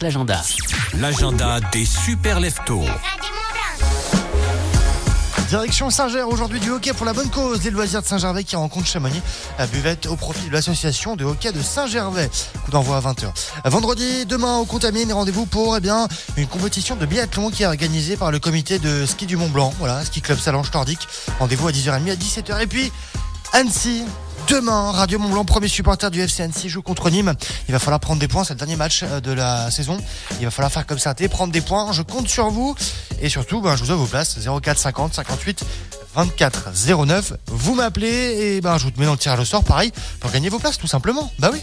L'agenda. L'agenda des super leftos. Direction Saint-Ger aujourd'hui du hockey pour la bonne cause. Les loisirs de Saint-Gervais qui rencontrent Chamonix à Buvette au profit de l'association de hockey de Saint-Gervais. Coup d'envoi à 20h. Vendredi, demain au Contamine, rendez-vous pour eh bien, une compétition de biathlon qui est organisée par le comité de ski du Mont Blanc. Voilà, ski club Salange Nordique. Rendez-vous à 10h30 à 17h. Et puis, Annecy, Demain, Radio Mont Blanc, premier supporter du FC joue contre Nîmes. Il va falloir prendre des points, c'est le dernier match euh, de la saison. Il va falloir faire comme ça, prendre des points. Je compte sur vous. Et surtout, ben, je vous offre vos places. 04 50 58 24 09. Vous m'appelez et ben, je vous mets dans le tirage au sort, pareil, pour gagner vos places, tout simplement. Bah oui.